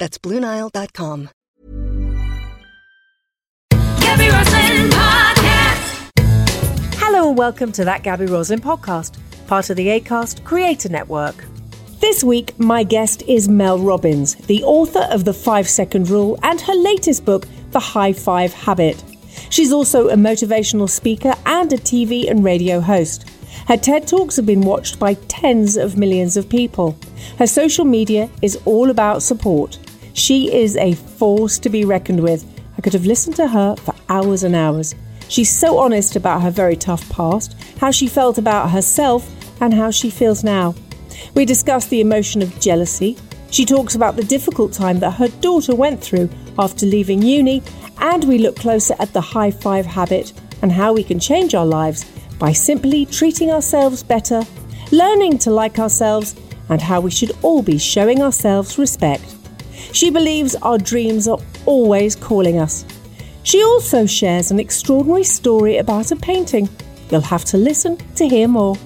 That's BlueNile.com. Gaby Roslin Podcast. Hello and welcome to that Gaby Roslin podcast, part of the ACAST Creator Network. This week, my guest is Mel Robbins, the author of The Five Second Rule and her latest book, The High Five Habit. She's also a motivational speaker and a TV and radio host. Her TED Talks have been watched by tens of millions of people. Her social media is all about support. She is a force to be reckoned with. I could have listened to her for hours and hours. She's so honest about her very tough past, how she felt about herself, and how she feels now. We discuss the emotion of jealousy. She talks about the difficult time that her daughter went through after leaving uni, and we look closer at the high five habit and how we can change our lives by simply treating ourselves better, learning to like ourselves, and how we should all be showing ourselves respect. She believes our dreams are always calling us. She also shares an extraordinary story about a painting. You'll have to listen to hear more.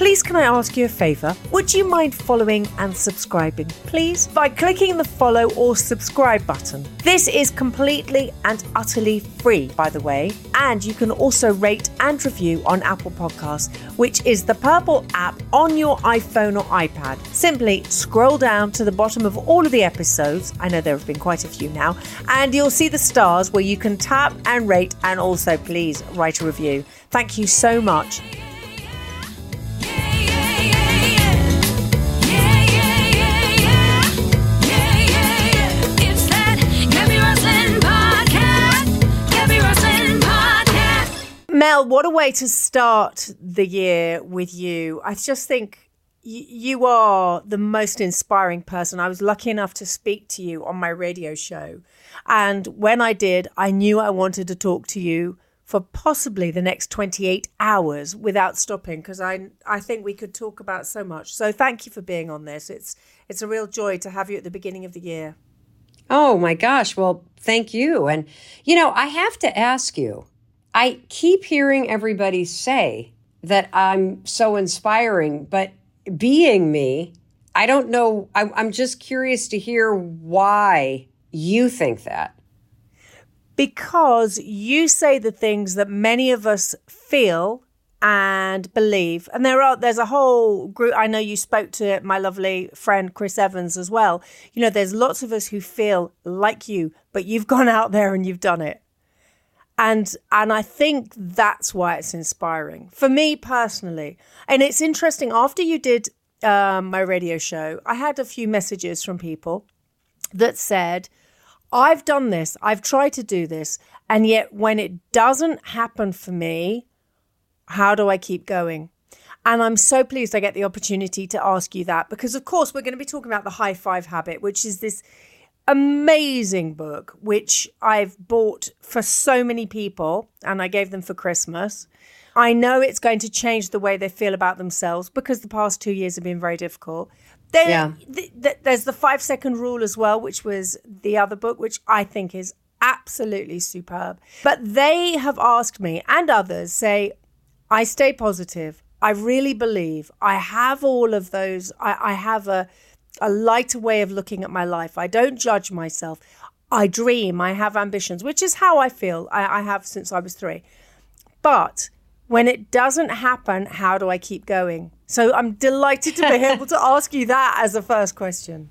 Please, can I ask you a favour? Would you mind following and subscribing, please, by clicking the follow or subscribe button? This is completely and utterly free, by the way, and you can also rate and review on Apple Podcasts, which is the purple app on your iPhone or iPad. Simply scroll down to the bottom of all of the episodes. I know there have been quite a few now, and you'll see the stars where you can tap and rate, and also please write a review. Thank you so much. Mel, what a way to start the year with you. I just think you are the most inspiring person. I was lucky enough to speak to you on my radio show. And when I did, I knew I wanted to talk to you for possibly the next 28 hours without stopping because I I think we could talk about so much. So thank you for being on this. It's it's a real joy to have you at the beginning of the year. Oh my gosh. Well, thank you. And, you know, I have to ask you, I keep hearing everybody say that I'm so inspiring, but being me, I don't know. I, I'm just curious to hear why you think that. Because you say the things that many of us feel and believe. And there are there's a whole group I know you spoke to my lovely friend Chris Evans as well. You know, there's lots of us who feel like you, but you've gone out there and you've done it. And and I think that's why it's inspiring. For me personally. And it's interesting, after you did um, my radio show, I had a few messages from people that said, I've done this, I've tried to do this, and yet when it doesn't happen for me, how do I keep going? And I'm so pleased I get the opportunity to ask you that because, of course, we're going to be talking about the high five habit, which is this amazing book, which I've bought for so many people and I gave them for Christmas. I know it's going to change the way they feel about themselves because the past two years have been very difficult. Then Yeah. th- th- there's the five second rule as well, which was the other book, which I think is absolutely superb. But they have asked me and others say, I stay positive. I really believe I have all of those. I, I have a, a lighter way of looking at my life. I don't judge myself. I dream. I have ambitions, which is how I feel. I, I have since I was three. But when it doesn't happen, how do I keep going? So I'm delighted to be able to ask you that as a first question.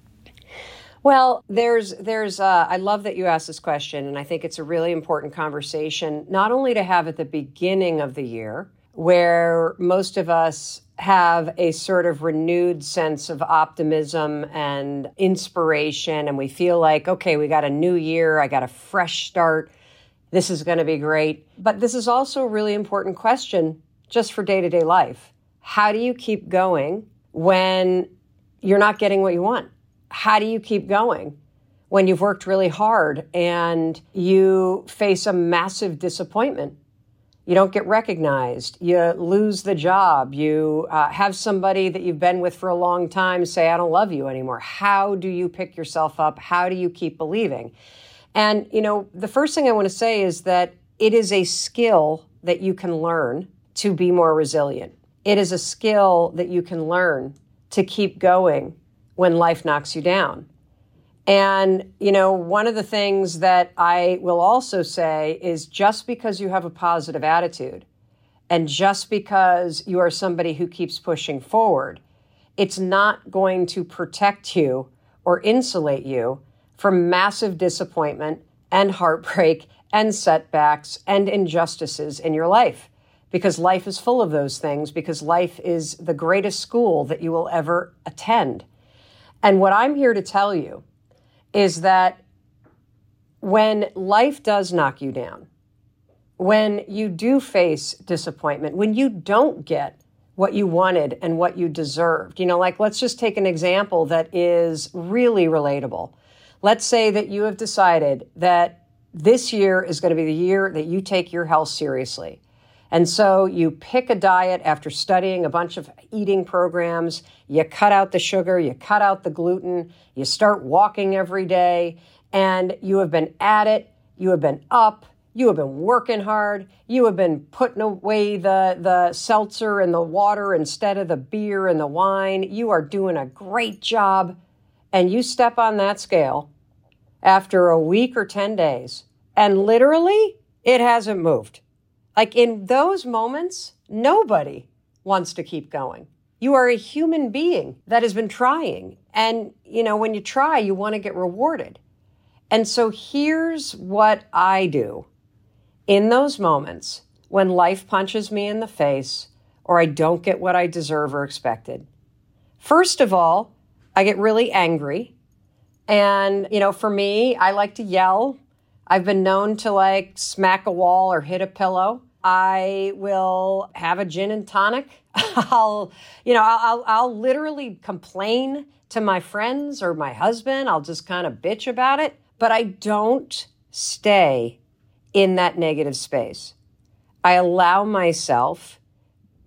Well, there's there's uh, I love that you asked this question, and I think it's a really important conversation, not only to have at the beginning of the year, where most of us have a sort of renewed sense of optimism and inspiration, and we feel like, okay, we got a new year, I got a fresh start, this is going to be great. But this is also a really important question just for day to day life. How do you keep going when you're not getting what you want? how do you keep going when you've worked really hard and you face a massive disappointment? You don't get recognized. You lose the job. You uh, have somebody that you've been with for a long time say, I don't love you anymore. How do you pick yourself up? How do you keep believing? And, you know, the first thing I want to say is that it is a skill that you can learn to be more resilient. It is a skill that you can learn to keep going when life knocks you down. And, you know, one of the things that I will also say is just because you have a positive attitude and just because you are somebody who keeps pushing forward, it's not going to protect you or insulate you from massive disappointment and heartbreak and setbacks and injustices in your life. Because life is full of those things, because life is the greatest school that you will ever attend. And what I'm here to tell you is that when life does knock you down, when you do face disappointment, when you don't get what you wanted and what you deserved, you know, like let's just take an example that is really relatable. Let's say that you have decided that this year is going to be the year that you take your health seriously and so you pick a diet after studying a bunch of eating programs, you cut out the sugar, you cut out the gluten, you start walking every day, and you have been at it, you have been up, you have been working hard, you have been putting away the, the seltzer and the water instead of the beer and the wine. You are doing a great job. And you step on that scale after a week or 10 days, and literally, it hasn't moved. Like in those moments, nobody wants to keep going. You are a human being that has been trying. And, you know, when you try, you want to get rewarded. And so here's what I do in those moments when life punches me in the face or I don't get what I deserve or expected. First of all, I get really angry. And, you know, for me, I like to yell. I've been known to like smack a wall or hit a pillow. I will have a gin and tonic. I'll, you know, I'll, I'll literally complain to my friends or my husband. I'll just kind of bitch about it, but I don't stay in that negative space. I allow myself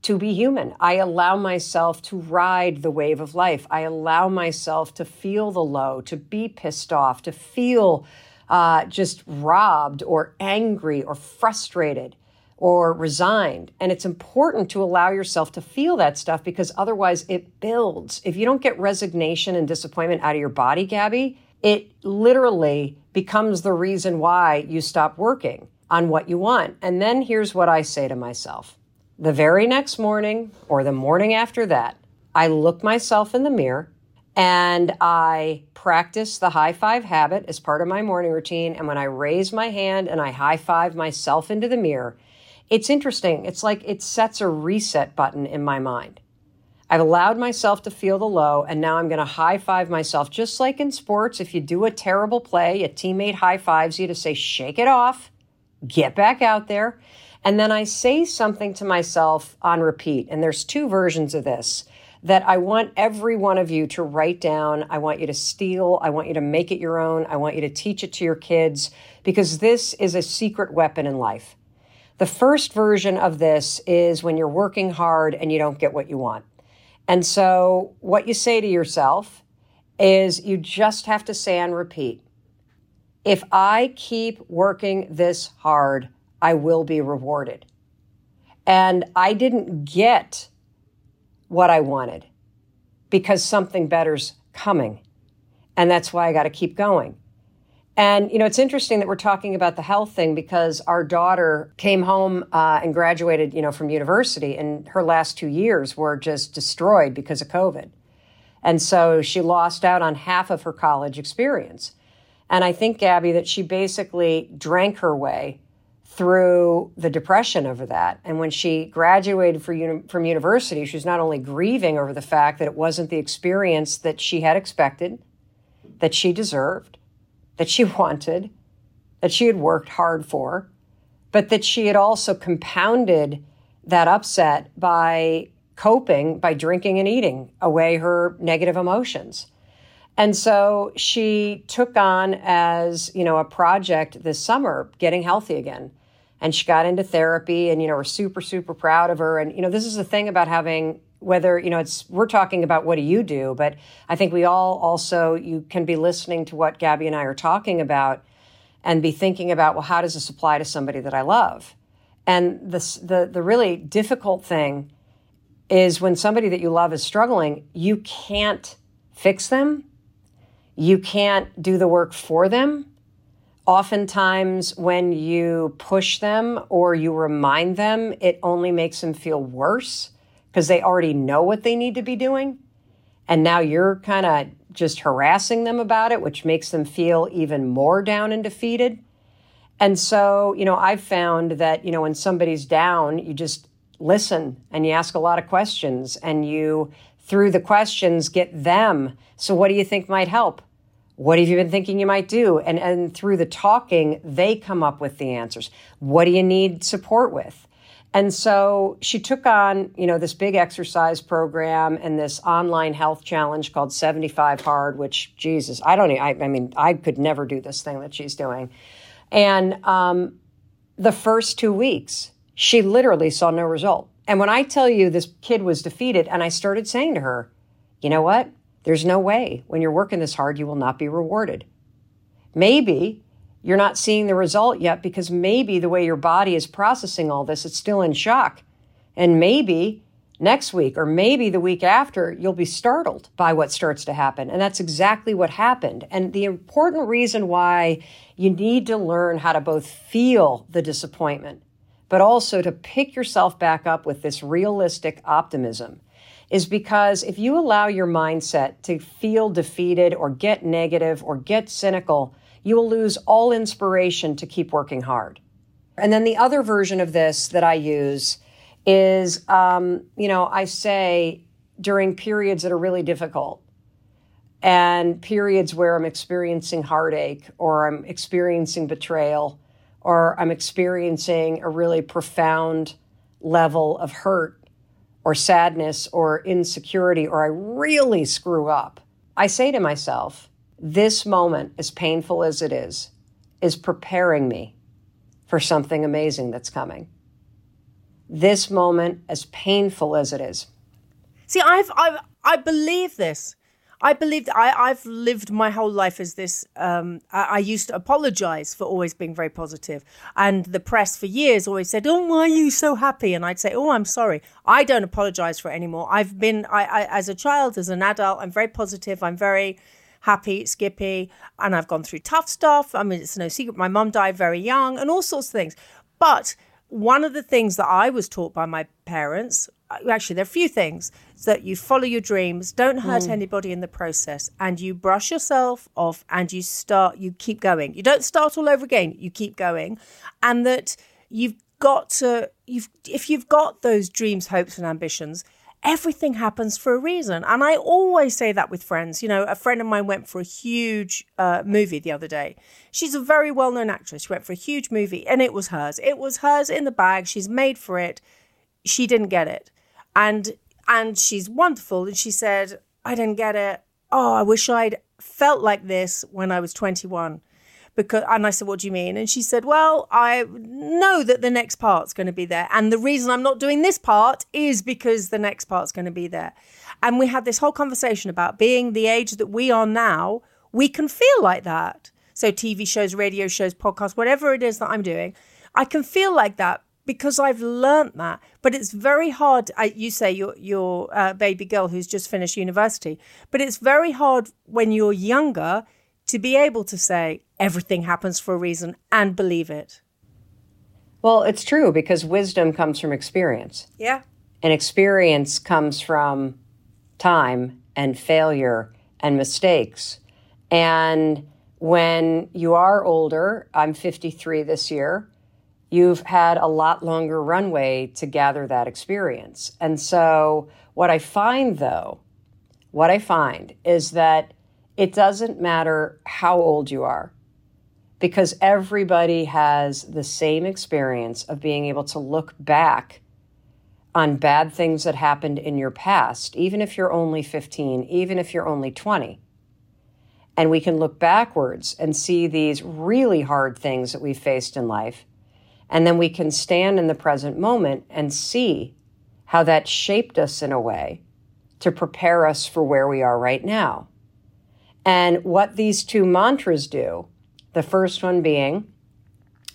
to be human. I allow myself to ride the wave of life. I allow myself to feel the low, to be pissed off, to feel uh, just robbed or angry or frustrated or resigned. And it's important to allow yourself to feel that stuff because otherwise it builds. If you don't get resignation and disappointment out of your body, Gaby, it literally becomes the reason why you stop working on what you want. And then here's what I say to myself the very next morning or the morning after that, I look myself in the mirror and I practice the high five habit as part of my morning routine. And when I raise my hand and I high five myself into the mirror, it's interesting. It's like it sets a reset button in my mind. I've allowed myself to feel the low, and now I'm going to high five myself. Just like in sports, if you do a terrible play, a teammate high fives you to say, shake it off, get back out there. And then I say something to myself on repeat. And there's two versions of this that I want every one of you to write down. I want you to steal. I want you to make it your own. I want you to teach it to your kids because this is a secret weapon in life. The first version of this is when you're working hard and you don't get what you want. And so, what you say to yourself is you just have to say and repeat if I keep working this hard, I will be rewarded. And I didn't get what I wanted because something better's coming. And that's why I got to keep going. And, you know, it's interesting that we're talking about the health thing because our daughter came home uh, and graduated, you know, from university, and her last two years were just destroyed because of COVID. And so she lost out on half of her college experience. And I think, Gaby, that she basically drank her way through the depression over that. And when she graduated uni- from university, she was not only grieving over the fact that it wasn't the experience that she had expected, that she deserved, that she wanted, that she had worked hard for, but that she had also compounded that upset by coping by drinking and eating away her negative emotions. And so she took on as, you know, a project this summer getting healthy again. And she got into therapy and, you know, we're super, super proud of her. And, you know, this is the thing about having whether, you know, it's we're talking about what do you do, but I think we all also you can be listening to what Gaby and I are talking about and be thinking about, well, how does this apply to somebody that I love? And the the the really difficult thing is when somebody that you love is struggling, you can't fix them you can't do the work for them. Oftentimes, when you push them or you remind them, it only makes them feel worse because they already know what they need to be doing. And now you're kind of just harassing them about it, which makes them feel even more down and defeated. And so, you know, I've found that, you know, when somebody's down, you just listen and you ask a lot of questions and you through the questions, get them. So, what do you think might help? What have you been thinking you might do? And, and through the talking, they come up with the answers. What do you need support with? And so she took on, you know, this big exercise program and this online health challenge called 75 Hard, which, Jesus, I don't, I, I mean, I could never do this thing that she's doing. And um, the first two weeks, she literally saw no result. And when I tell you this kid was defeated, and I started saying to her, you know what? There's no way when you're working this hard, you will not be rewarded. Maybe you're not seeing the result yet because maybe the way your body is processing all this, it's still in shock. And maybe next week or maybe the week after, you'll be startled by what starts to happen. And that's exactly what happened. And the important reason why you need to learn how to both feel the disappointment but also to pick yourself back up with this realistic optimism is because if you allow your mindset to feel defeated or get negative or get cynical, you will lose all inspiration to keep working hard. And then the other version of this that I use is, um, you know, I say during periods that are really difficult and periods where I'm experiencing heartache or I'm experiencing betrayal or I'm experiencing a really profound level of hurt or sadness or insecurity or I really screw up, I say to myself, this moment, as painful as it is, is preparing me for something amazing that's coming. This moment, as painful as it is. See, I've, I've I believe this. I believe that I, I've lived my whole life as this. Um, I, I, used to apologize for always being very positive, and the press for years always said, "Oh, why are you so happy?" And I'd say, "Oh, I'm sorry. I don't apologize for it anymore. I've been, I, I as a child, as an adult, I'm very positive. I'm very." Happy, skippy, and I've gone through tough stuff. I mean, it's no secret. My mum died very young and all sorts of things. But one of the things that I was taught by my parents, uh, actually, there are a few things that you follow your dreams, don't hurt mm. anybody in the process, and you brush yourself off and you start, you keep going. You don't start all over again, you keep going. And that you've got to, you've, if you've got those dreams, hopes, and ambitions, everything happens for a reason. And I always say that with friends. You know, a friend of mine went for a huge uh, movie the other day. She's a very well known actress. She went for a huge movie and it was hers. It was hers in the bag. She's made for it. She didn't get it. And and she's wonderful. And she said, I didn't get it. Oh, I wish I'd felt like this when I was 21. Because, and I said, What do you mean? And she said, Well, I know that the next part's going to be there. And the reason I'm not doing this part is because the next part's going to be there. And we had this whole conversation about being the age that we are now, we can feel like that. So, TV shows, radio shows, podcasts, whatever it is that I'm doing, I can feel like that because I've learned that. But it's very hard. I, you say your your uh, baby girl who's just finished university, but it's very hard when you're younger to be able to say everything happens for a reason and believe it. Well, it's true because wisdom comes from experience. Yeah. And experience comes from time and failure and mistakes. And when you are older, I'm 53 this year, you've had a lot longer runway to gather that experience. And so, what I find though, what I find is that it doesn't matter how old you are, because everybody has the same experience of being able to look back on bad things that happened in your past, even if you're only 15, even if you're only 20. And we can look backwards and see these really hard things that we faced in life and then we can stand in the present moment and see how that shaped us in a way to prepare us for where we are right now. And what these two mantras do the first one being,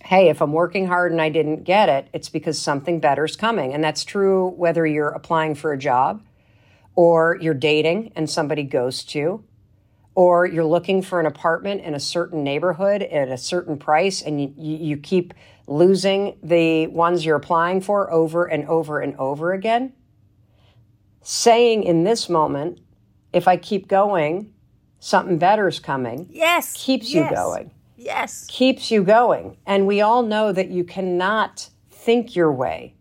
hey, if I'm working hard and I didn't get it, it's because something better is coming. And that's true whether you're applying for a job or you're dating and somebody ghosts you or you're looking for an apartment in a certain neighborhood at a certain price and you, you keep losing the ones you're applying for over and over and over again. Saying in this moment, if I keep going, something better is coming. Yes. Keeps yes, you going. Yes. Keeps you going. And we all know that you cannot think your way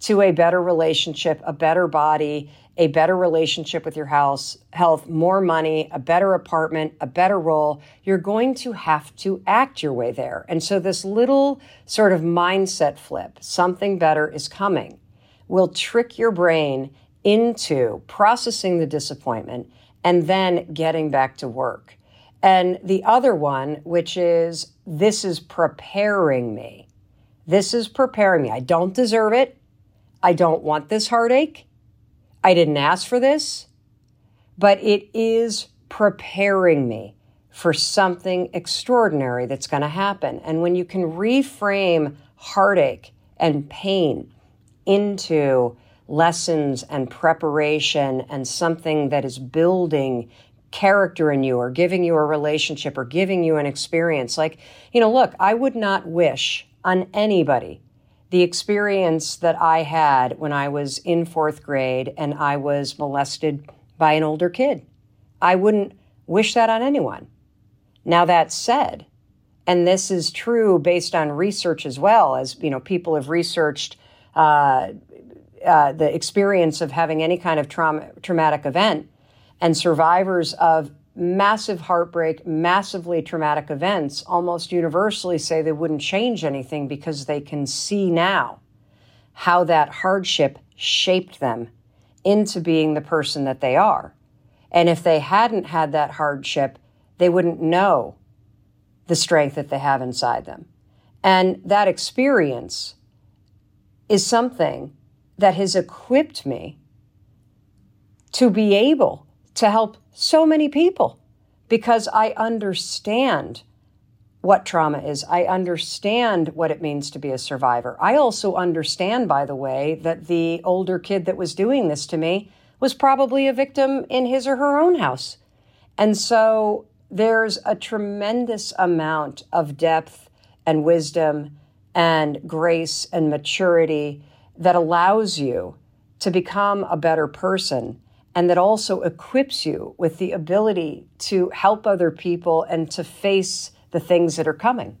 to a better relationship, a better body, a better relationship with your house, health, more money, a better apartment, a better role, you're going to have to act your way there. And so, this little sort of mindset flip, something better is coming, will trick your brain into processing the disappointment and then getting back to work. And the other one, which is this is preparing me. This is preparing me. I don't deserve it. I don't want this heartache. I didn't ask for this, but it is preparing me for something extraordinary that's going to happen. And when you can reframe heartache and pain into lessons and preparation and something that is building character in you or giving you a relationship or giving you an experience. Like, you know, look, I would not wish on anybody the experience that I had when I was in fourth grade and I was molested by an older kid. I wouldn't wish that on anyone. Now, that said, and this is true based on research as well, as you know, people have researched uh, uh, the experience of having any kind of trauma, traumatic event, and survivors of massive heartbreak, massively traumatic events almost universally say they wouldn't change anything because they can see now how that hardship shaped them into being the person that they are. And if they hadn't had that hardship, they wouldn't know the strength that they have inside them. And that experience is something that has equipped me to be able to help so many people because I understand what trauma is. I understand what it means to be a survivor. I also understand, by the way, that the older kid that was doing this to me was probably a victim in his or her own house. And so there's a tremendous amount of depth and wisdom and grace and maturity that allows you to become a better person and that also equips you with the ability to help other people and to face the things that are coming.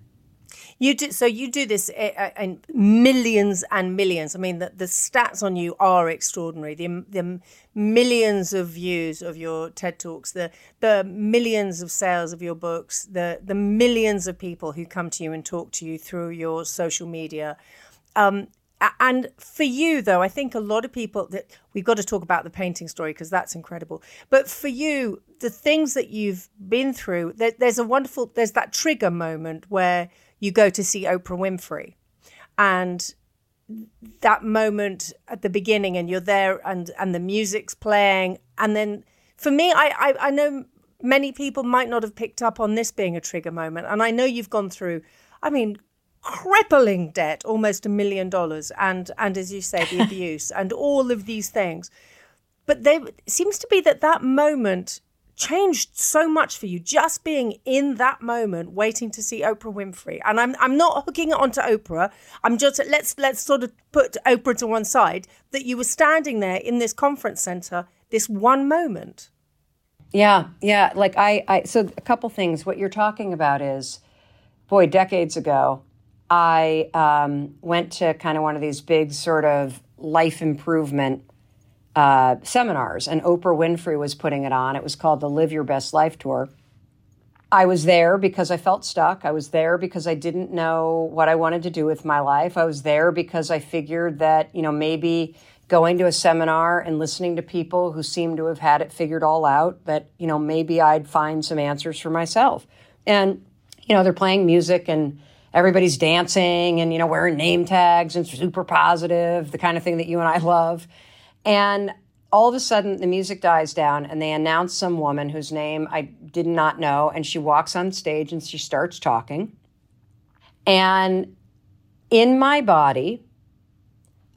You do so. You do this eh, eh, in millions and millions. I mean, the, the stats on you are extraordinary. The, the millions of views of your TED talks, the the millions of sales of your books, the the millions of people who come to you and talk to you through your social media. Um, and for you though i think a lot of people that we've got to talk about the painting story because that's incredible. But for you the things that you've been through there, there's a wonderful there's that trigger moment where you go to see oprah winfrey. And that moment at the beginning and you're there and and the music's playing. And then for me I, I i know many people might not have picked up on this being a trigger moment. And i know you've gone through i mean crippling debt, almost a million dollars, and and as you say, the abuse and all of these things. But there seems to be that that moment changed so much for you just being in that moment waiting to see Oprah Winfrey and I'm I'm not hooking it onto Oprah I'm just let's let's sort of put Oprah to one side that you were standing there in this conference center this one moment Yeah, yeah. Like I, I so a couple things. What you're talking about is, boy, decades ago, I um, went to kind of one of these big sort of life improvement uh, seminars, and Oprah Winfrey was putting it on. It was called the Live Your Best Life Tour. I was there because I felt stuck. I was there because I didn't know what I wanted to do with my life. I was there because I figured that, you know, maybe going to a seminar and listening to people who seemed to have had it figured all out, that, you know, maybe I'd find some answers for myself. And, you know, they're playing music and everybody's dancing and, you know, wearing name tags and super positive, the kind of thing that you and I love. And all of a sudden the music dies down and they announce some woman whose name I did not know and she walks on stage and she starts talking. And in my body,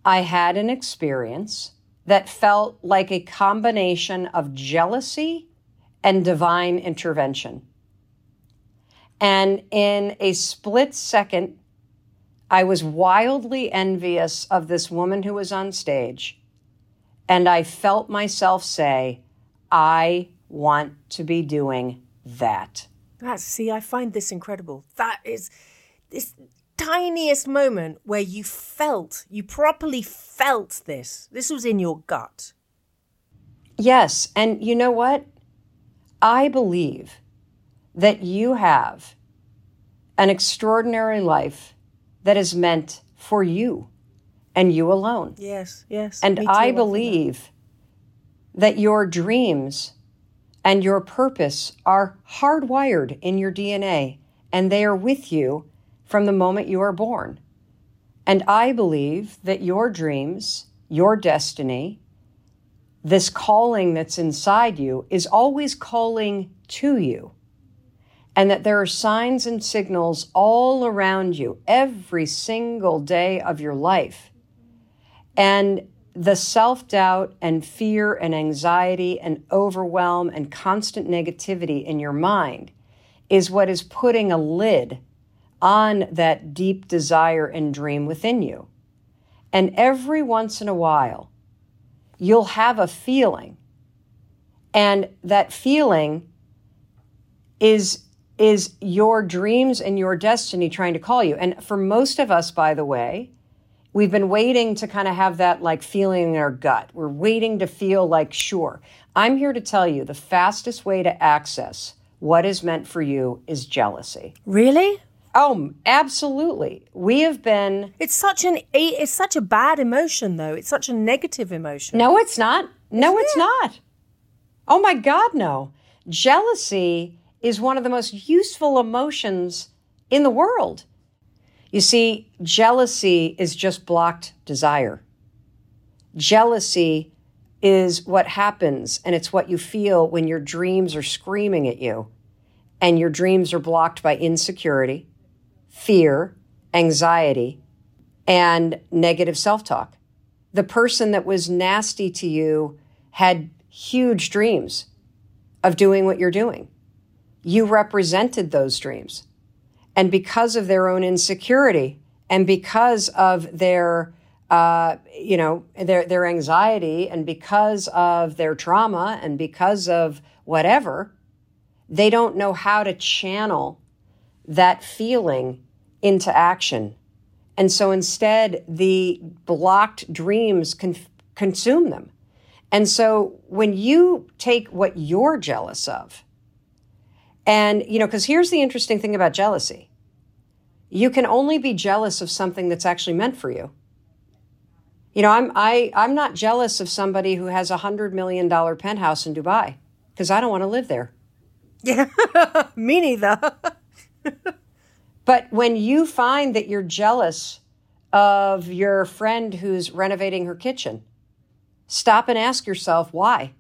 I had an experience that felt like a combination of jealousy and divine intervention. And in a split second, I was wildly envious of this woman who was on stage and I felt myself say, I want to be doing that. That's, see, I find this incredible. That is this tiniest moment where you felt, you properly felt this. This was in your gut. Yes. And you know what? I believe that you have an extraordinary life that is meant for you and you alone. Yes, yes. And I believe that. that your dreams and your purpose are hardwired in your DNA and they are with you from the moment you are born. And I believe that your dreams, your destiny, this calling that's inside you is always calling to you and that there are signs and signals all around you every single day of your life. And the self doubt and fear and anxiety and overwhelm and constant negativity in your mind is what is putting a lid on that deep desire and dream within you. And every once in a while, you'll have a feeling. And that feeling is is your dreams and your destiny trying to call you. And for most of us, by the way, we've been waiting to kind of have that like feeling in our gut. We're waiting to feel like, sure. I'm here to tell you the fastest way to access what is meant for you is jealousy. Really? Oh, absolutely. We have been. It's such an it's such a bad emotion though. It's such a negative emotion. No, it's not. No, Isn't it's it? not. Oh my God, no. Jealousy is one of the most useful emotions in the world. You see, jealousy is just blocked desire. Jealousy is what happens, and it's what you feel when your dreams are screaming at you, and your dreams are blocked by insecurity, fear, anxiety, and negative self talk. The person that was nasty to you had huge dreams of doing what you're doing. You represented those dreams. And because of their own insecurity and because of their, uh, you know, their, their anxiety and because of their trauma and because of whatever, they don't know how to channel that feeling into action. And so instead, the blocked dreams con- consume them. And so when you take what you're jealous of, and, you know, because here's the interesting thing about jealousy you can only be jealous of something that's actually meant for you. You know, I'm, I, I'm not jealous of somebody who has a $100 million penthouse in Dubai because I don't want to live there. Yeah, me neither. But when you find that you're jealous of your friend who's renovating her kitchen, stop and ask yourself why.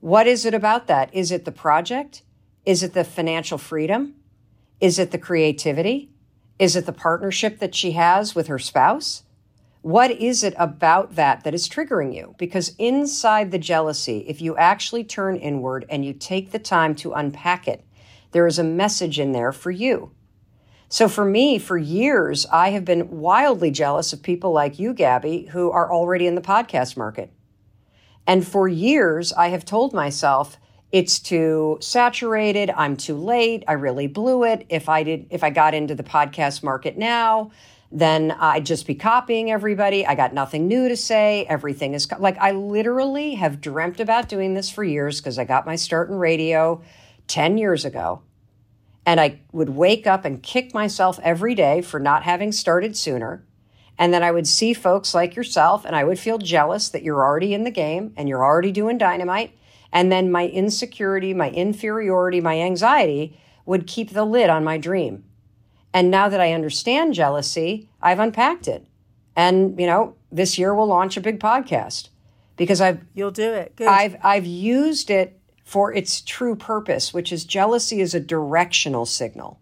What is it about that? Is it the project? Is it the financial freedom? Is it the creativity? Is it the partnership that she has with her spouse? What is it about that that is triggering you? Because inside the jealousy, if you actually turn inward and you take the time to unpack it, there is a message in there for you. So for me, for years, I have been wildly jealous of people like you, Gaby, who are already in the podcast market. And for years, I have told myself, it's too saturated, I'm too late, I really blew it. If I did if I got into the podcast market now, then I'd just be copying everybody. I got nothing new to say. Everything is co- like I literally have dreamt about doing this for years because I got my start in radio 10 years ago. And I would wake up and kick myself every day for not having started sooner. And then I would see folks like yourself and I would feel jealous that you're already in the game and you're already doing dynamite. And then my insecurity, my inferiority, my anxiety would keep the lid on my dream. And now that I understand jealousy, I've unpacked it. And, you know, this year we'll launch a big podcast because I've You'll do it. Good. I've I've used it for its true purpose, which is jealousy is a directional signal.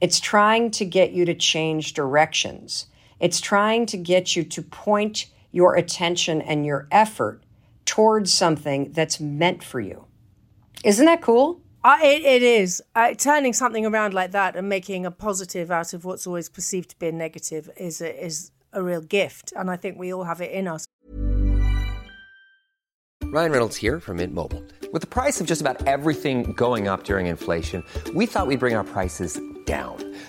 It's trying to get you to change directions. It's trying to get you to point your attention and your effort towards something that's meant for you. Isn't that cool? I, it, it is. Uh, turning something around like that and making a positive out of what's always perceived to be a negative is a, is a real gift. And I think we all have it in us. Ryan Reynolds here from Mint Mobile. With the price of just about everything going up during inflation, we thought we'd bring our prices down.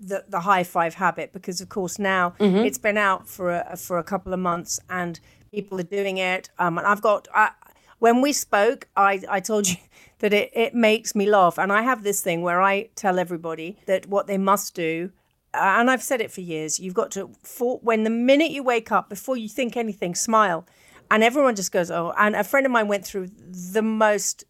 the the high five habit because of course now it's been out for a, for a couple of months and people are doing it. Um, and I've got I, when we spoke, I I told you that it it makes me laugh, and I have this thing where I tell everybody that what they must do. uh, And I've said it for years. You've got to, for, when the minute you wake up, before you think anything, smile. And everyone just goes, oh. And a friend of mine went through the most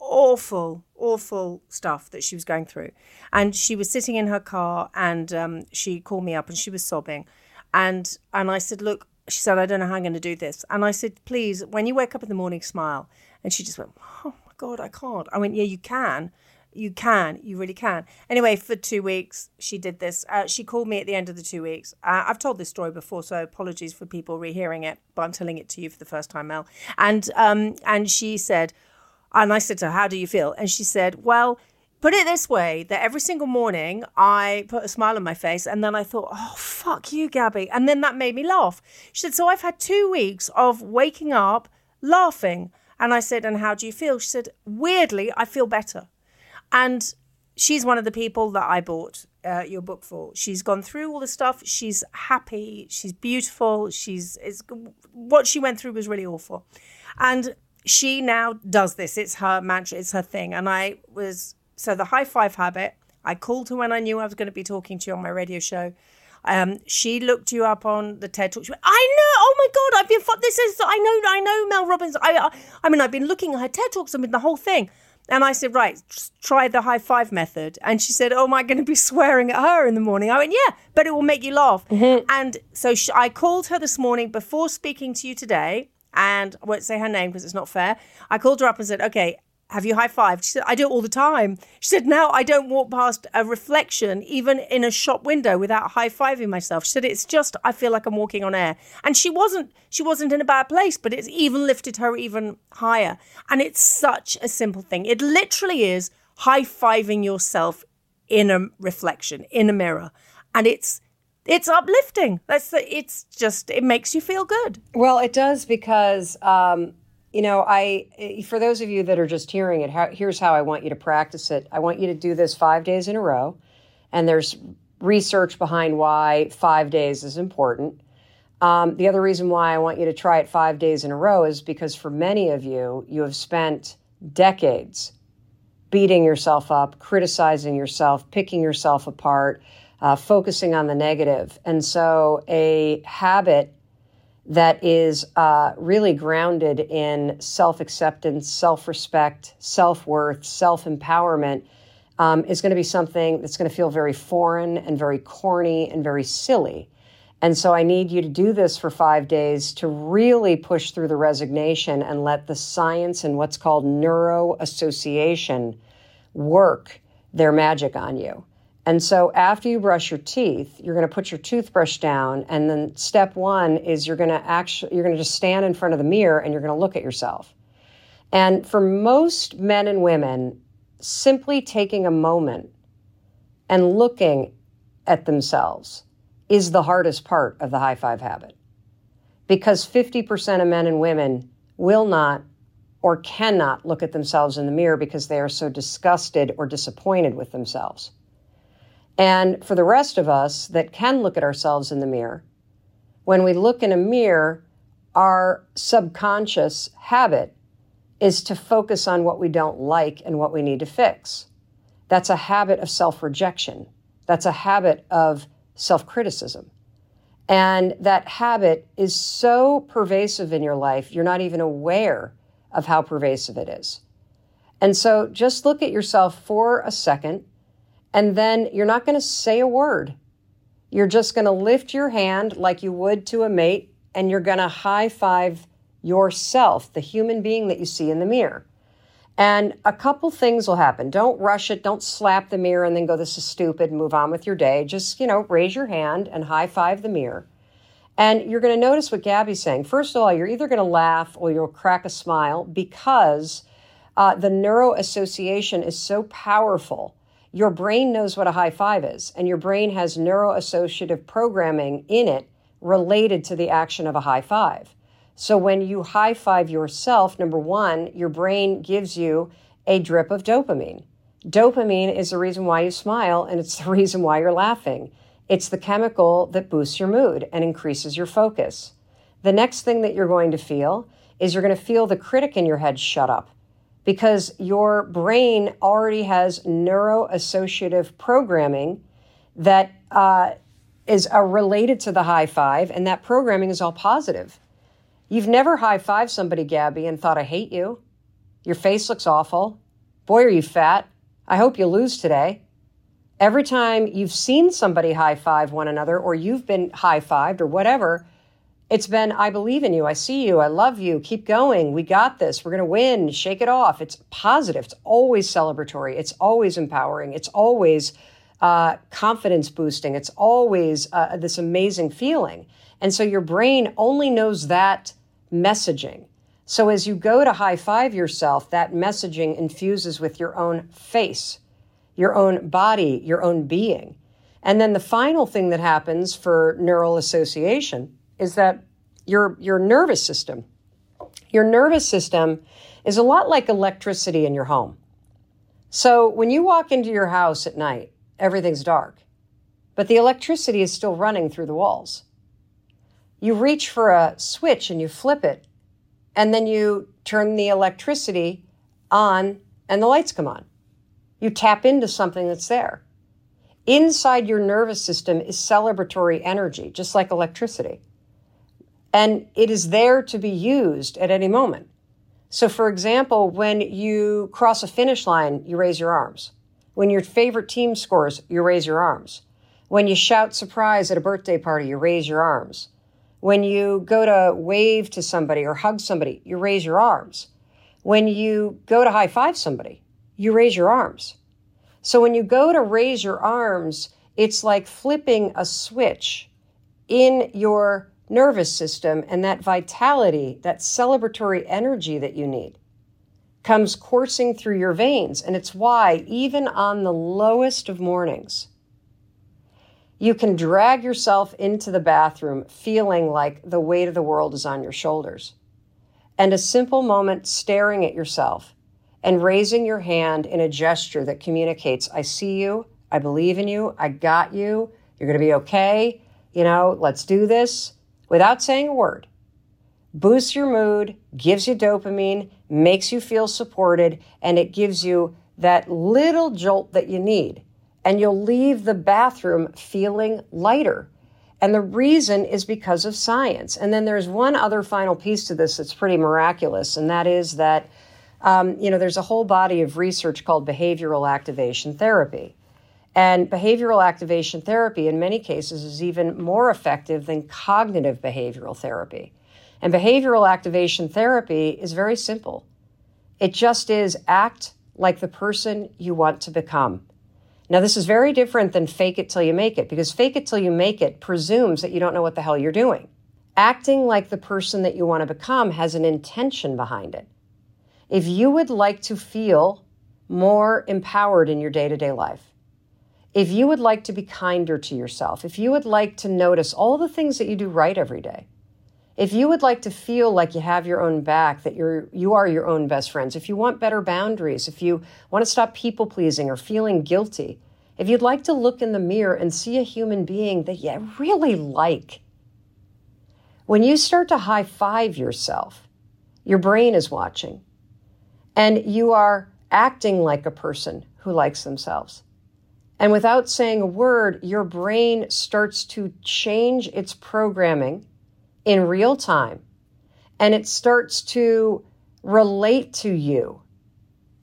awful, awful stuff that she was going through. And she was sitting in her car and um, she called me up and she was sobbing. And and I said, Look, she said, I don't know how I'm going to do this. And I said, Please, when you wake up in the morning, smile. And she just went, Oh my God, I can't. I went, Yeah, you can. You can. You really can. Anyway, for two weeks, she did this. Uh, she called me at the end of the two weeks. Uh, I've told this story before, so apologies for people rehearing it, but I'm telling it to you for the first time, Mel. And um, and she said, and I said to her, How do you feel? And she said, Well, put it this way that every single morning I put a smile on my face and then I thought, Oh, fuck you, Gaby. And then that made me laugh. She said, So I've had two weeks of waking up laughing. And I said, And how do you feel? She said, Weirdly, I feel better. And she's one of the people that I bought uh, your book for. She's gone through all the stuff. She's happy. She's beautiful. She's what she went through was really awful, and she now does this. It's her mantra. It's her thing. And I was so the high five habit. I called her when I knew I was going to be talking to you on my radio show. Um, she looked you up on the TED Talk. She went, I know. Oh my God, I've been. This is. I know. I know Mel Robbins. I. I, I mean, I've been looking at her TED Talks. I mean, the whole thing. And I said, right, try the high five method. And she said, oh, am I going to be swearing at her in the morning? I went, yeah, but it will make you laugh. And so she, I called her this morning before speaking to you today. And I won't say her name because it's not fair. I called her up and said, okay, have you high fived? She said, I do it all the time. She said, now I don't walk past a reflection, even in a shop window, without high fiving myself. She said, it's just, I feel like I'm walking on air. And she wasn't, she wasn't in a bad place, but it's even lifted her even higher. And it's such a simple thing. It literally is high fiving yourself in a reflection, in a mirror. And it's, it's uplifting. That's the, it's just, it makes you feel good. Well, it does because, um, you know, I, for those of you that are just hearing it, how, here's how I want you to practice it. I want you to do this five days in a row. And there's research behind why five days is important. Um, the other reason why I want you to try it five days in a row is because for many of you, you have spent decades beating yourself up, criticizing yourself, picking yourself apart, uh, focusing on the negative. And so a habit that is uh, really grounded in self acceptance, self respect, self worth, self empowerment um, is going to be something that's going to feel very foreign and very corny and very silly. And so I need you to do this for five days to really push through the resignation and let the science and what's called neuroassociation work their magic on you. And so after you brush your teeth, you're going to put your toothbrush down and then step 1 is you're going to actually you're going to just stand in front of the mirror and you're going to look at yourself. And for most men and women, simply taking a moment and looking at themselves is the hardest part of the high five habit. Because 50% of men and women will not or cannot look at themselves in the mirror because they are so disgusted or disappointed with themselves. And for the rest of us that can look at ourselves in the mirror, when we look in a mirror, our subconscious habit is to focus on what we don't like and what we need to fix. That's a habit of self rejection. That's a habit of self criticism. And that habit is so pervasive in your life, you're not even aware of how pervasive it is. And so just look at yourself for a second, and then you're not going to say a word. You're just going to lift your hand like you would to a mate, and you're going to high five yourself, the human being that you see in the mirror. And a couple things will happen. Don't rush it. Don't slap the mirror and then go, this is stupid, move on with your day. Just, you know, raise your hand and high five the mirror. And you're going to notice what Gaby's saying. First of all, you're either going to laugh or you'll crack a smile because uh, the neuro association is so powerful. Your brain knows what a high five is, and your brain has neuro associative programming in it related to the action of a high five. So when you high five yourself, number one, your brain gives you a drip of dopamine. Dopamine is the reason why you smile, and it's the reason why you're laughing. It's the chemical that boosts your mood and increases your focus. The next thing that you're going to feel is you're going to feel the critic in your head shut up because your brain already has neuroassociative programming that uh, is uh, related to the high five, and that programming is all positive. You've never high fived somebody, Gaby, and thought, I hate you. Your face looks awful. Boy, are you fat. I hope you lose today. Every time you've seen somebody high five one another, or you've been high fived, or whatever, it's been, I believe in you. I see you. I love you. Keep going. We got this. We're going to win. Shake it off. It's positive. It's always celebratory. It's always empowering. It's always uh, confidence boosting. It's always uh, this amazing feeling. And so your brain only knows that messaging. So as you go to high five yourself, that messaging infuses with your own face, your own body, your own being. And then the final thing that happens for neural association is that your, your nervous system, your nervous system is a lot like electricity in your home. So when you walk into your house at night, everything's dark, but the electricity is still running through the walls. You reach for a switch and you flip it, and then you turn the electricity on and the lights come on. You tap into something that's there. Inside your nervous system is celebratory energy, just like electricity. And it is there to be used at any moment. So, for example, when you cross a finish line, you raise your arms. When your favorite team scores, you raise your arms. When you shout surprise at a birthday party, you raise your arms. When you go to wave to somebody or hug somebody, you raise your arms. When you go to high five somebody, you raise your arms. So when you go to raise your arms, it's like flipping a switch in your nervous system, and that vitality, that celebratory energy that you need, comes coursing through your veins. And it's why, even on the lowest of mornings, you can drag yourself into the bathroom feeling like the weight of the world is on your shoulders. And a simple moment staring at yourself and raising your hand in a gesture that communicates, I see you, I believe in you, I got you, you're going to be okay, you know, let's do this, without saying a word, boosts your mood, gives you dopamine, makes you feel supported, and it gives you that little jolt that you need, and you'll leave the bathroom feeling lighter. And the reason is because of science. And then there's one other final piece to this that's pretty miraculous, and that is that, um, you know, there's a whole body of research called behavioral activation therapy. And behavioral activation therapy, in many cases, is even more effective than cognitive behavioral therapy. And behavioral activation therapy is very simple it just is act like the person you want to become. Now, this is very different than fake it till you make it, because fake it till you make it presumes that you don't know what the hell you're doing. Acting like the person that you want to become has an intention behind it. If you would like to feel more empowered in your day to day life, if you would like to be kinder to yourself, if you would like to notice all the things that you do right every day, if you would like to feel like you have your own back, that you're you are your own best friends, if you want better boundaries, if you want to stop people pleasing or feeling guilty, if you'd like to look in the mirror and see a human being that you really like, when you start to high five yourself, your brain is watching, and you are acting like a person who likes themselves. And without saying a word, your brain starts to change its programming in real time and it starts to relate to you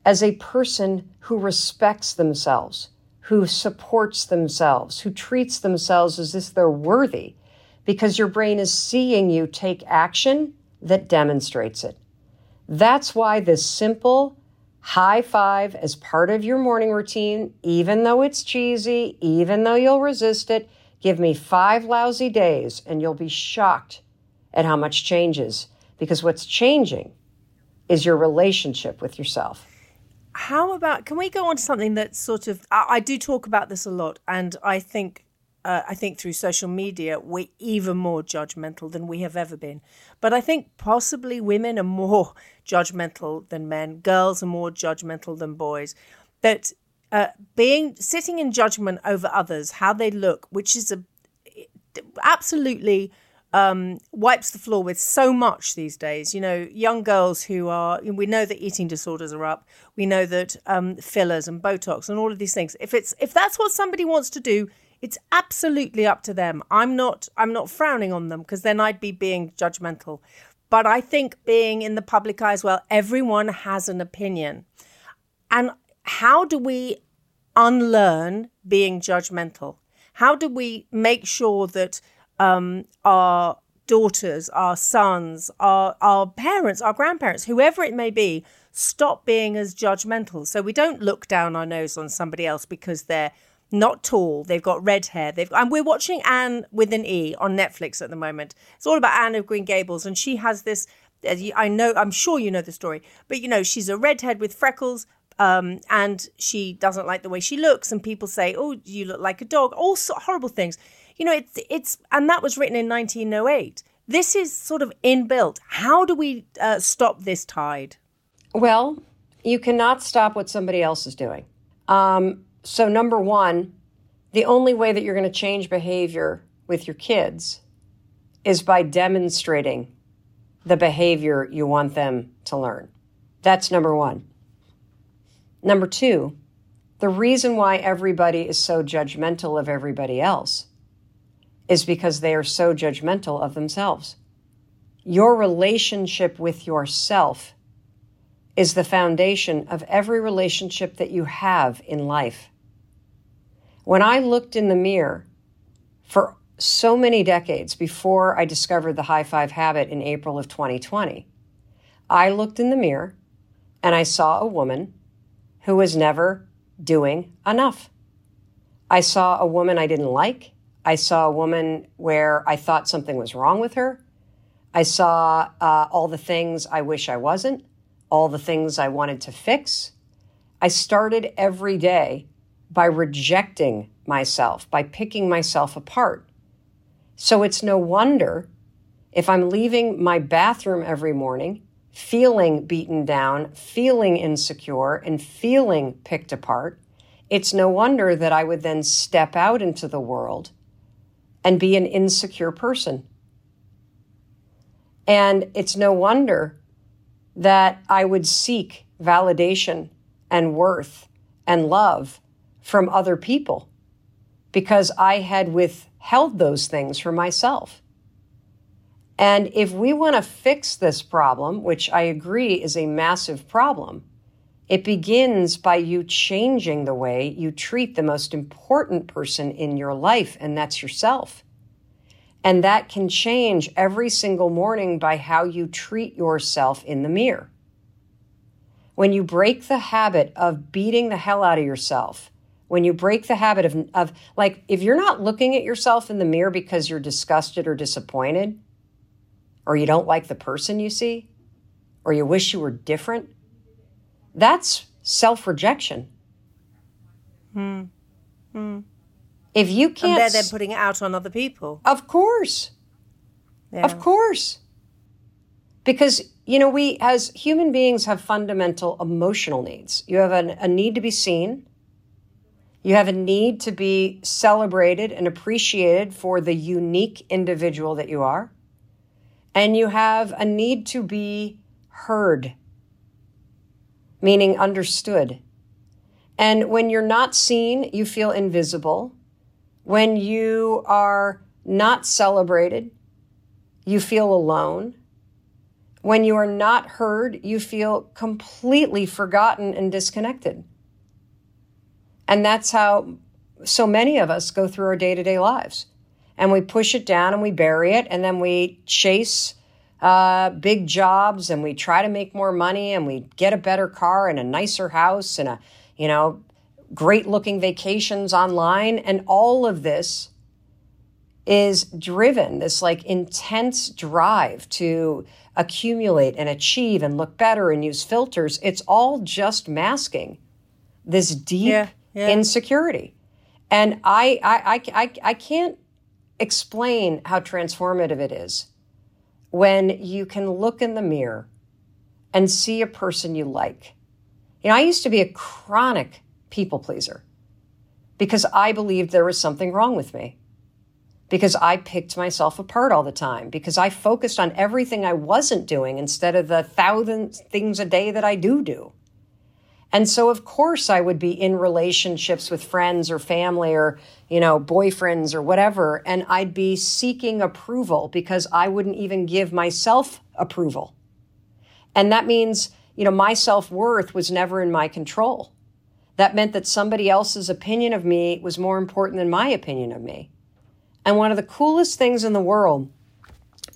as a person who respects themselves, who supports themselves, who treats themselves as if they're worthy, because your brain is seeing you take action that demonstrates it. That's why this simple high five as part of your morning routine, even though it's cheesy, even though you'll resist it, give me five lousy days and you'll be shocked at how much changes because what's changing is your relationship with yourself. How about can we go on to something that sort of I, I do talk about this a lot, and I think uh, I think through social media we're even more judgmental than we have ever been. But I think possibly women are more judgmental than men, girls are more judgmental than boys. That uh, being sitting in judgment over others, how they look, which is a absolutely um, wipes the floor with so much these days. You know, young girls who are, we know that eating disorders are up. We know that um, fillers and Botox and all of these things. If it's if that's what somebody wants to do, it's absolutely up to them. I'm not I'm not frowning on them because then I'd be being judgmental. But I think being in the public eye as well, everyone has an opinion. And how do we unlearn being judgmental? How do we make sure that um, our daughters, our sons, our, our parents, our grandparents, whoever it may be, stop being as judgmental. So we don't look down our nose on somebody else because they're not tall, they've got red hair. They've and we're watching Anne with an E on Netflix at the moment. It's all about Anne of Green Gables, and she has this. I know, I'm sure you know the story, but you know, she's a redhead with freckles, um, and she doesn't like the way she looks, and people say, "Oh, you look like a dog," all sort horrible things you know, it's it's and that was written in 1908. This is sort of inbuilt. How do we uh, stop this tide? Well, you cannot stop what somebody else is doing. Um, so, number one, the only way that you're going to change behavior with your kids is by demonstrating the behavior you want them to learn. That's number one. Number two, the reason why everybody is so judgmental of everybody else is because they are so judgmental of themselves. Your relationship with yourself is the foundation of every relationship that you have in life. When I looked in the mirror for so many decades before I discovered the high five habit in April of 2020, I looked in the mirror and I saw a woman who was never doing enough. I saw a woman I didn't like. I saw a woman where I thought something was wrong with her. I saw uh, all the things I wish I wasn't, all the things I wanted to fix. I started every day by rejecting myself, by picking myself apart. So it's no wonder if I'm leaving my bathroom every morning feeling beaten down, feeling insecure, and feeling picked apart, it's no wonder that I would then step out into the world and be an insecure person. And it's no wonder that I would seek validation and worth and love from other people because I had withheld those things for myself. And if we want to fix this problem, which I agree is a massive problem, it begins by you changing the way you treat the most important person in your life, and that's yourself. And that can change every single morning by how you treat yourself in the mirror. When you break the habit of beating the hell out of yourself, when you break the habit of, of like, if you're not looking at yourself in the mirror because you're disgusted or disappointed, or you don't like the person you see, or you wish you were different, that's self rejection. Hmm. Hmm. If you can't. they're then putting it out on other people. Of course. Yeah. Of course. Because, you know, we as human beings have fundamental emotional needs. You have an, a need to be seen, you have a need to be celebrated and appreciated for the unique individual that you are, and you have a need to be heard, meaning understood. And when you're not seen, you feel invisible. When you are not celebrated, you feel alone. When you are not heard, you feel completely forgotten and disconnected. And that's how so many of us go through our day to day lives. And we push it down and we bury it, and then we chase uh, big jobs and we try to make more money and we get a better car and a nicer house and a, you know, great looking vacations online. And all of this is driven, this like intense drive to accumulate and achieve and look better and use filters. It's all just masking this deep Yeah, yeah. insecurity. And I, I, I, I, I can't explain how transformative it is when you can look in the mirror and see a person you like. You know, I used to be a chronic people pleaser because I believed there was something wrong with me. Because I picked myself apart all the time, because I focused on everything I wasn't doing instead of the thousand things a day that I do do. And so, of course, I would be in relationships with friends or family or, you know, boyfriends or whatever. And I'd be seeking approval because I wouldn't even give myself approval. And that means, you know, my self worth was never in my control. That meant that somebody else's opinion of me was more important than my opinion of me. And one of the coolest things in the world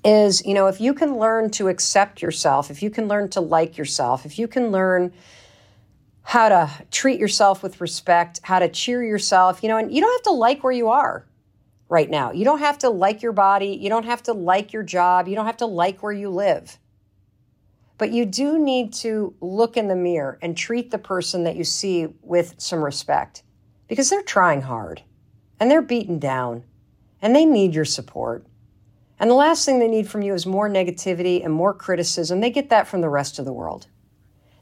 is, you know, if you can learn to accept yourself, if you can learn to like yourself, if you can learn how to treat yourself with respect, how to cheer yourself, you know, and you don't have to like where you are right now. You don't have to like your body. You don't have to like your job. You don't have to like where you live. But you do need to look in the mirror and treat the person that you see with some respect because they're trying hard and they're beaten down and they need your support. And the last thing they need from you is more negativity and more criticism. They get that from the rest of the world.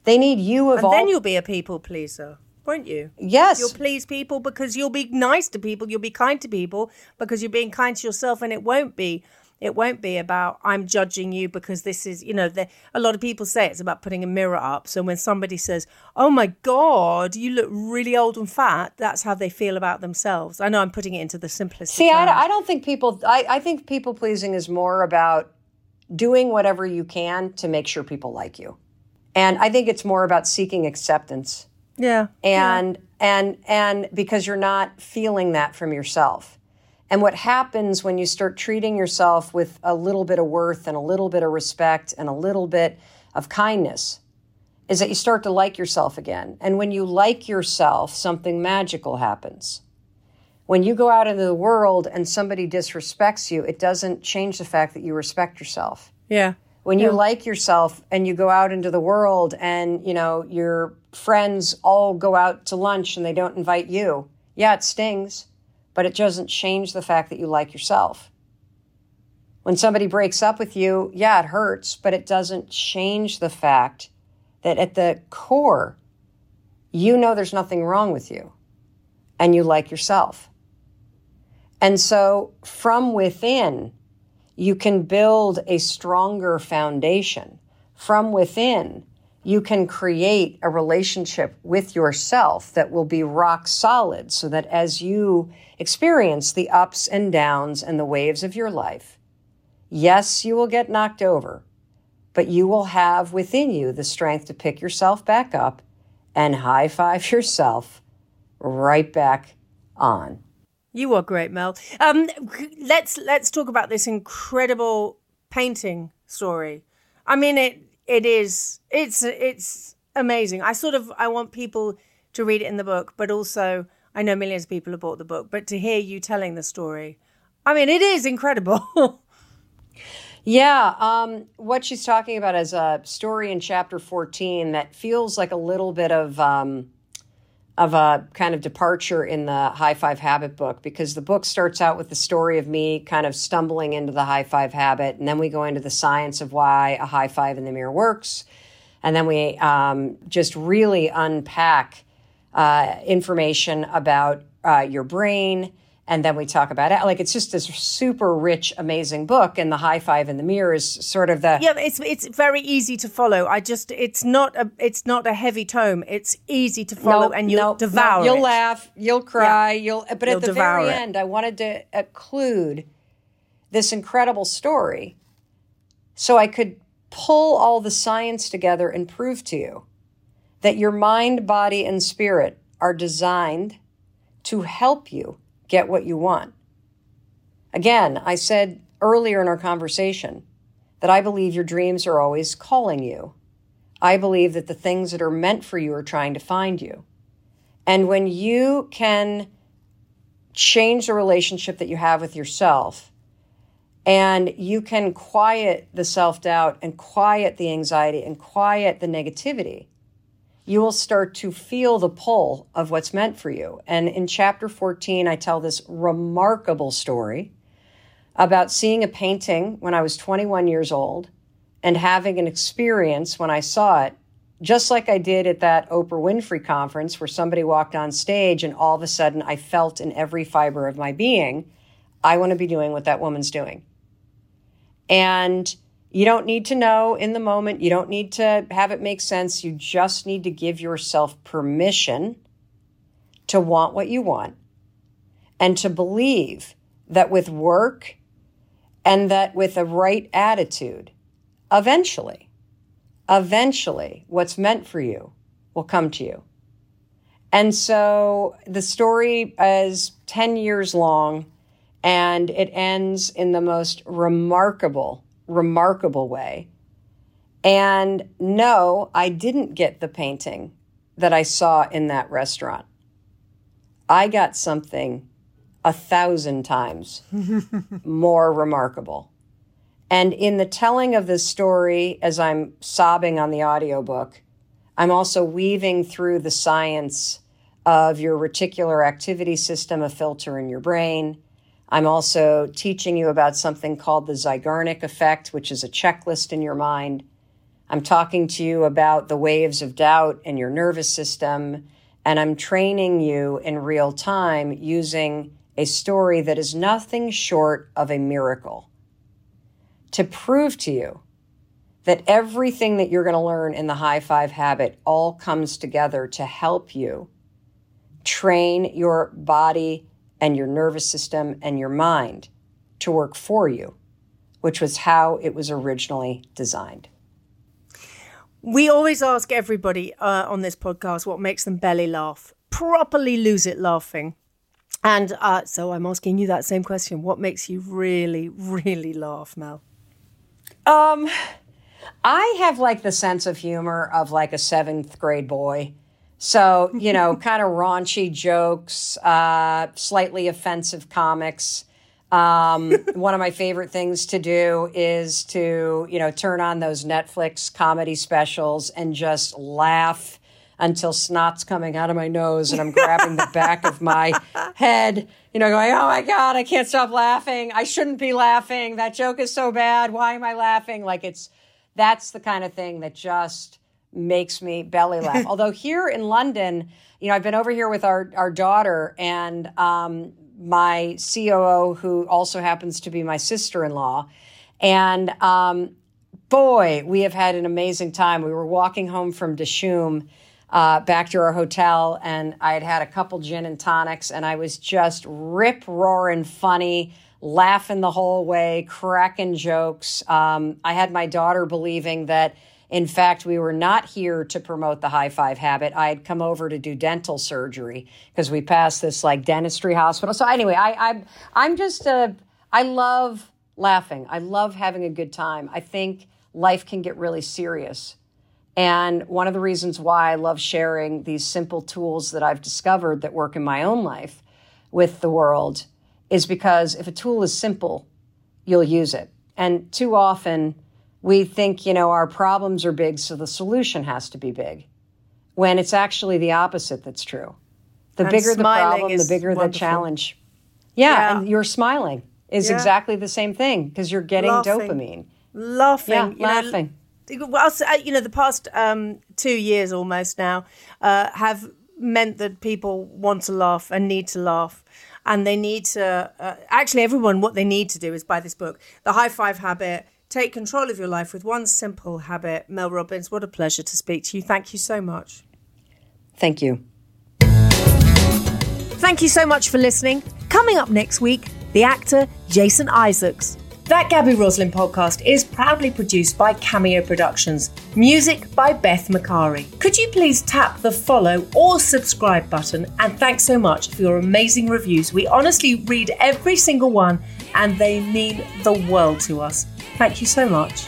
They need you of And all. then you'll be a people pleaser, won't you? yes, You'll please people because you'll be nice to people, you'll be kind to people because you're being kind to yourself and it won't be it won't be about I'm judging you because this is, you know, the, a lot of people say it's about putting a mirror up. So when somebody says, "Oh my god, you look really old and fat," that's how they feel about themselves. I know I'm putting it into the simplest. See, I, I don't think people. I, I think people pleasing is more about doing whatever you can to make sure people like you, and I think it's more about seeking acceptance Yeah. and and and because you're not feeling that from yourself. And what happens when you start treating yourself with a little bit of worth and a little bit of respect and a little bit of kindness is that you start to like yourself again. And when you like yourself, something magical happens. When you go out into the world and somebody disrespects you, it doesn't change the fact that you respect yourself. Yeah. When you like yourself and you go out into the world and, you know, your friends all go out to lunch and they don't invite you. Yeah, it stings, but it doesn't change the fact that you like yourself. When somebody breaks up with you, yeah, it hurts, but it doesn't change the fact that at the core, you know there's nothing wrong with you and you like yourself. And so from within, you can build a stronger foundation. From within, you can create a relationship with yourself that will be rock solid so that as you experience the ups and downs and the waves of your life, yes, you will get knocked over, but you will have within you the strength to pick yourself back up and high five yourself right back on. You are great, Mel. Um, let's let's talk about this incredible painting story. I mean, it it is it's it's amazing. I sort of I want people to read it in the book, but also I know millions of people have bought the book, but to hear you telling the story, I mean, it is incredible. yeah, um, what she's talking about is a story in chapter fourteen that feels like a little bit of. Um, of a kind of departure in the high five habit book because the book starts out with the story of me kind of stumbling into the high five habit and then we go into the science of why a high five in the mirror works and then we um, just really unpack uh, information about uh, your brain and then we talk about it. Like it's just this super rich, amazing book, and the high five in the mirror is sort of the yeah. It's it's very easy to follow. I just it's not a it's not a heavy tome. It's easy to follow, and you'll devour. Nope. You'll it. laugh, you'll cry, yeah. you'll. But you'll at the very it. end, I wanted to include this incredible story, so I could pull all the science together and prove to you that your mind, body, and spirit are designed to help you get what you want. Again, I said earlier in our conversation that I believe your dreams are always calling you. I believe that the things that are meant for you are trying to find you. And when you can change the relationship that you have with yourself, and you can quiet the self doubt and quiet the anxiety and quiet the negativity, you will start to feel the pull of what's meant for you. And in chapter 14, I tell this remarkable story about seeing a painting when I was 21 years old and having an experience when I saw it, just like I did at that Oprah Winfrey conference where somebody walked on stage and all of a sudden I felt in every fiber of my being, I want to be doing what that woman's doing. And you don't need to know in the moment. You don't need to have it make sense. You just need to give yourself permission to want what you want and to believe that with work and that with a right attitude, eventually, eventually, what's meant for you will come to you. And so the story is 10 years long and it ends in the most remarkable remarkable way. And no, I didn't get the painting that I saw in that restaurant. I got something a thousand times more remarkable. And in the telling of this story, as I'm sobbing on the audiobook, I'm also weaving through the science of your reticular activity system, a filter in your brain, I'm also teaching you about something called the Zeigarnik effect, which is a checklist in your mind. I'm talking to you about the waves of doubt in your nervous system, and I'm training you in real time using a story that is nothing short of a miracle to prove to you that everything that you're going to learn in the high five habit all comes together to help you train your body and your nervous system and your mind to work for you, which was how it was originally designed. We always ask everybody uh, on this podcast what makes them belly laugh, properly lose it laughing. And uh, so I'm asking you that same question. What makes you really, really laugh, Mel? Um, I have like the sense of humor of like a seventh grade boy. So, you know, kind of raunchy jokes, uh, slightly offensive comics. Um, one of my favorite things to do is to, you know, turn on those Netflix comedy specials and just laugh until snot's coming out of my nose and I'm grabbing the back of my head, you know, going, oh my God, I can't stop laughing. I shouldn't be laughing. That joke is so bad. Why am I laughing? Like it's, that's the kind of thing that just, makes me belly laugh. Although here in London, you know, I've been over here with our, our daughter and um, my COO, who also happens to be my sister in law. And um, boy, we have had an amazing time. We were walking home from Dishoom uh, back to our hotel, and I had had a couple gin and tonics, and I was just rip roaring funny, laughing the whole way, cracking jokes. Um, I had my daughter believing that. In fact, we were not here to promote the high five habit. I had come over to do dental surgery because we passed this like dentistry hospital. So anyway, I, I I'm just uh, I love laughing. I love having a good time. I think life can get really serious. And one of the reasons why I love sharing these simple tools that I've discovered that work in my own life with the world is because if a tool is simple, you'll use it. And too often we think, you know, our problems are big, so the solution has to be big, when it's actually the opposite that's true. The And bigger the problem, the bigger the challenge. Yeah, Yeah. and you're smiling is Yeah. exactly the same thing because you're getting Laughing. dopamine. laughing. Yeah, you laughing. well, I'll say, uh, you know, the past um, two years almost now uh, have meant that people want to laugh and need to laugh. And they need to, uh, actually, everyone, what they need to do is buy this book, The High Five Habit. Take control of your life with one simple habit. Mel Robbins, what a pleasure to speak to you. Thank you so much. Thank you. Thank you so much for listening. Coming up next week, the actor Jason Isaacs. That Gaby Roslin podcast is proudly produced by Cameo Productions. Music by Beth Macari. Could you please tap the follow or subscribe button? And thanks so much for your amazing reviews. We honestly read every single one and they mean the world to us. Thank you so much.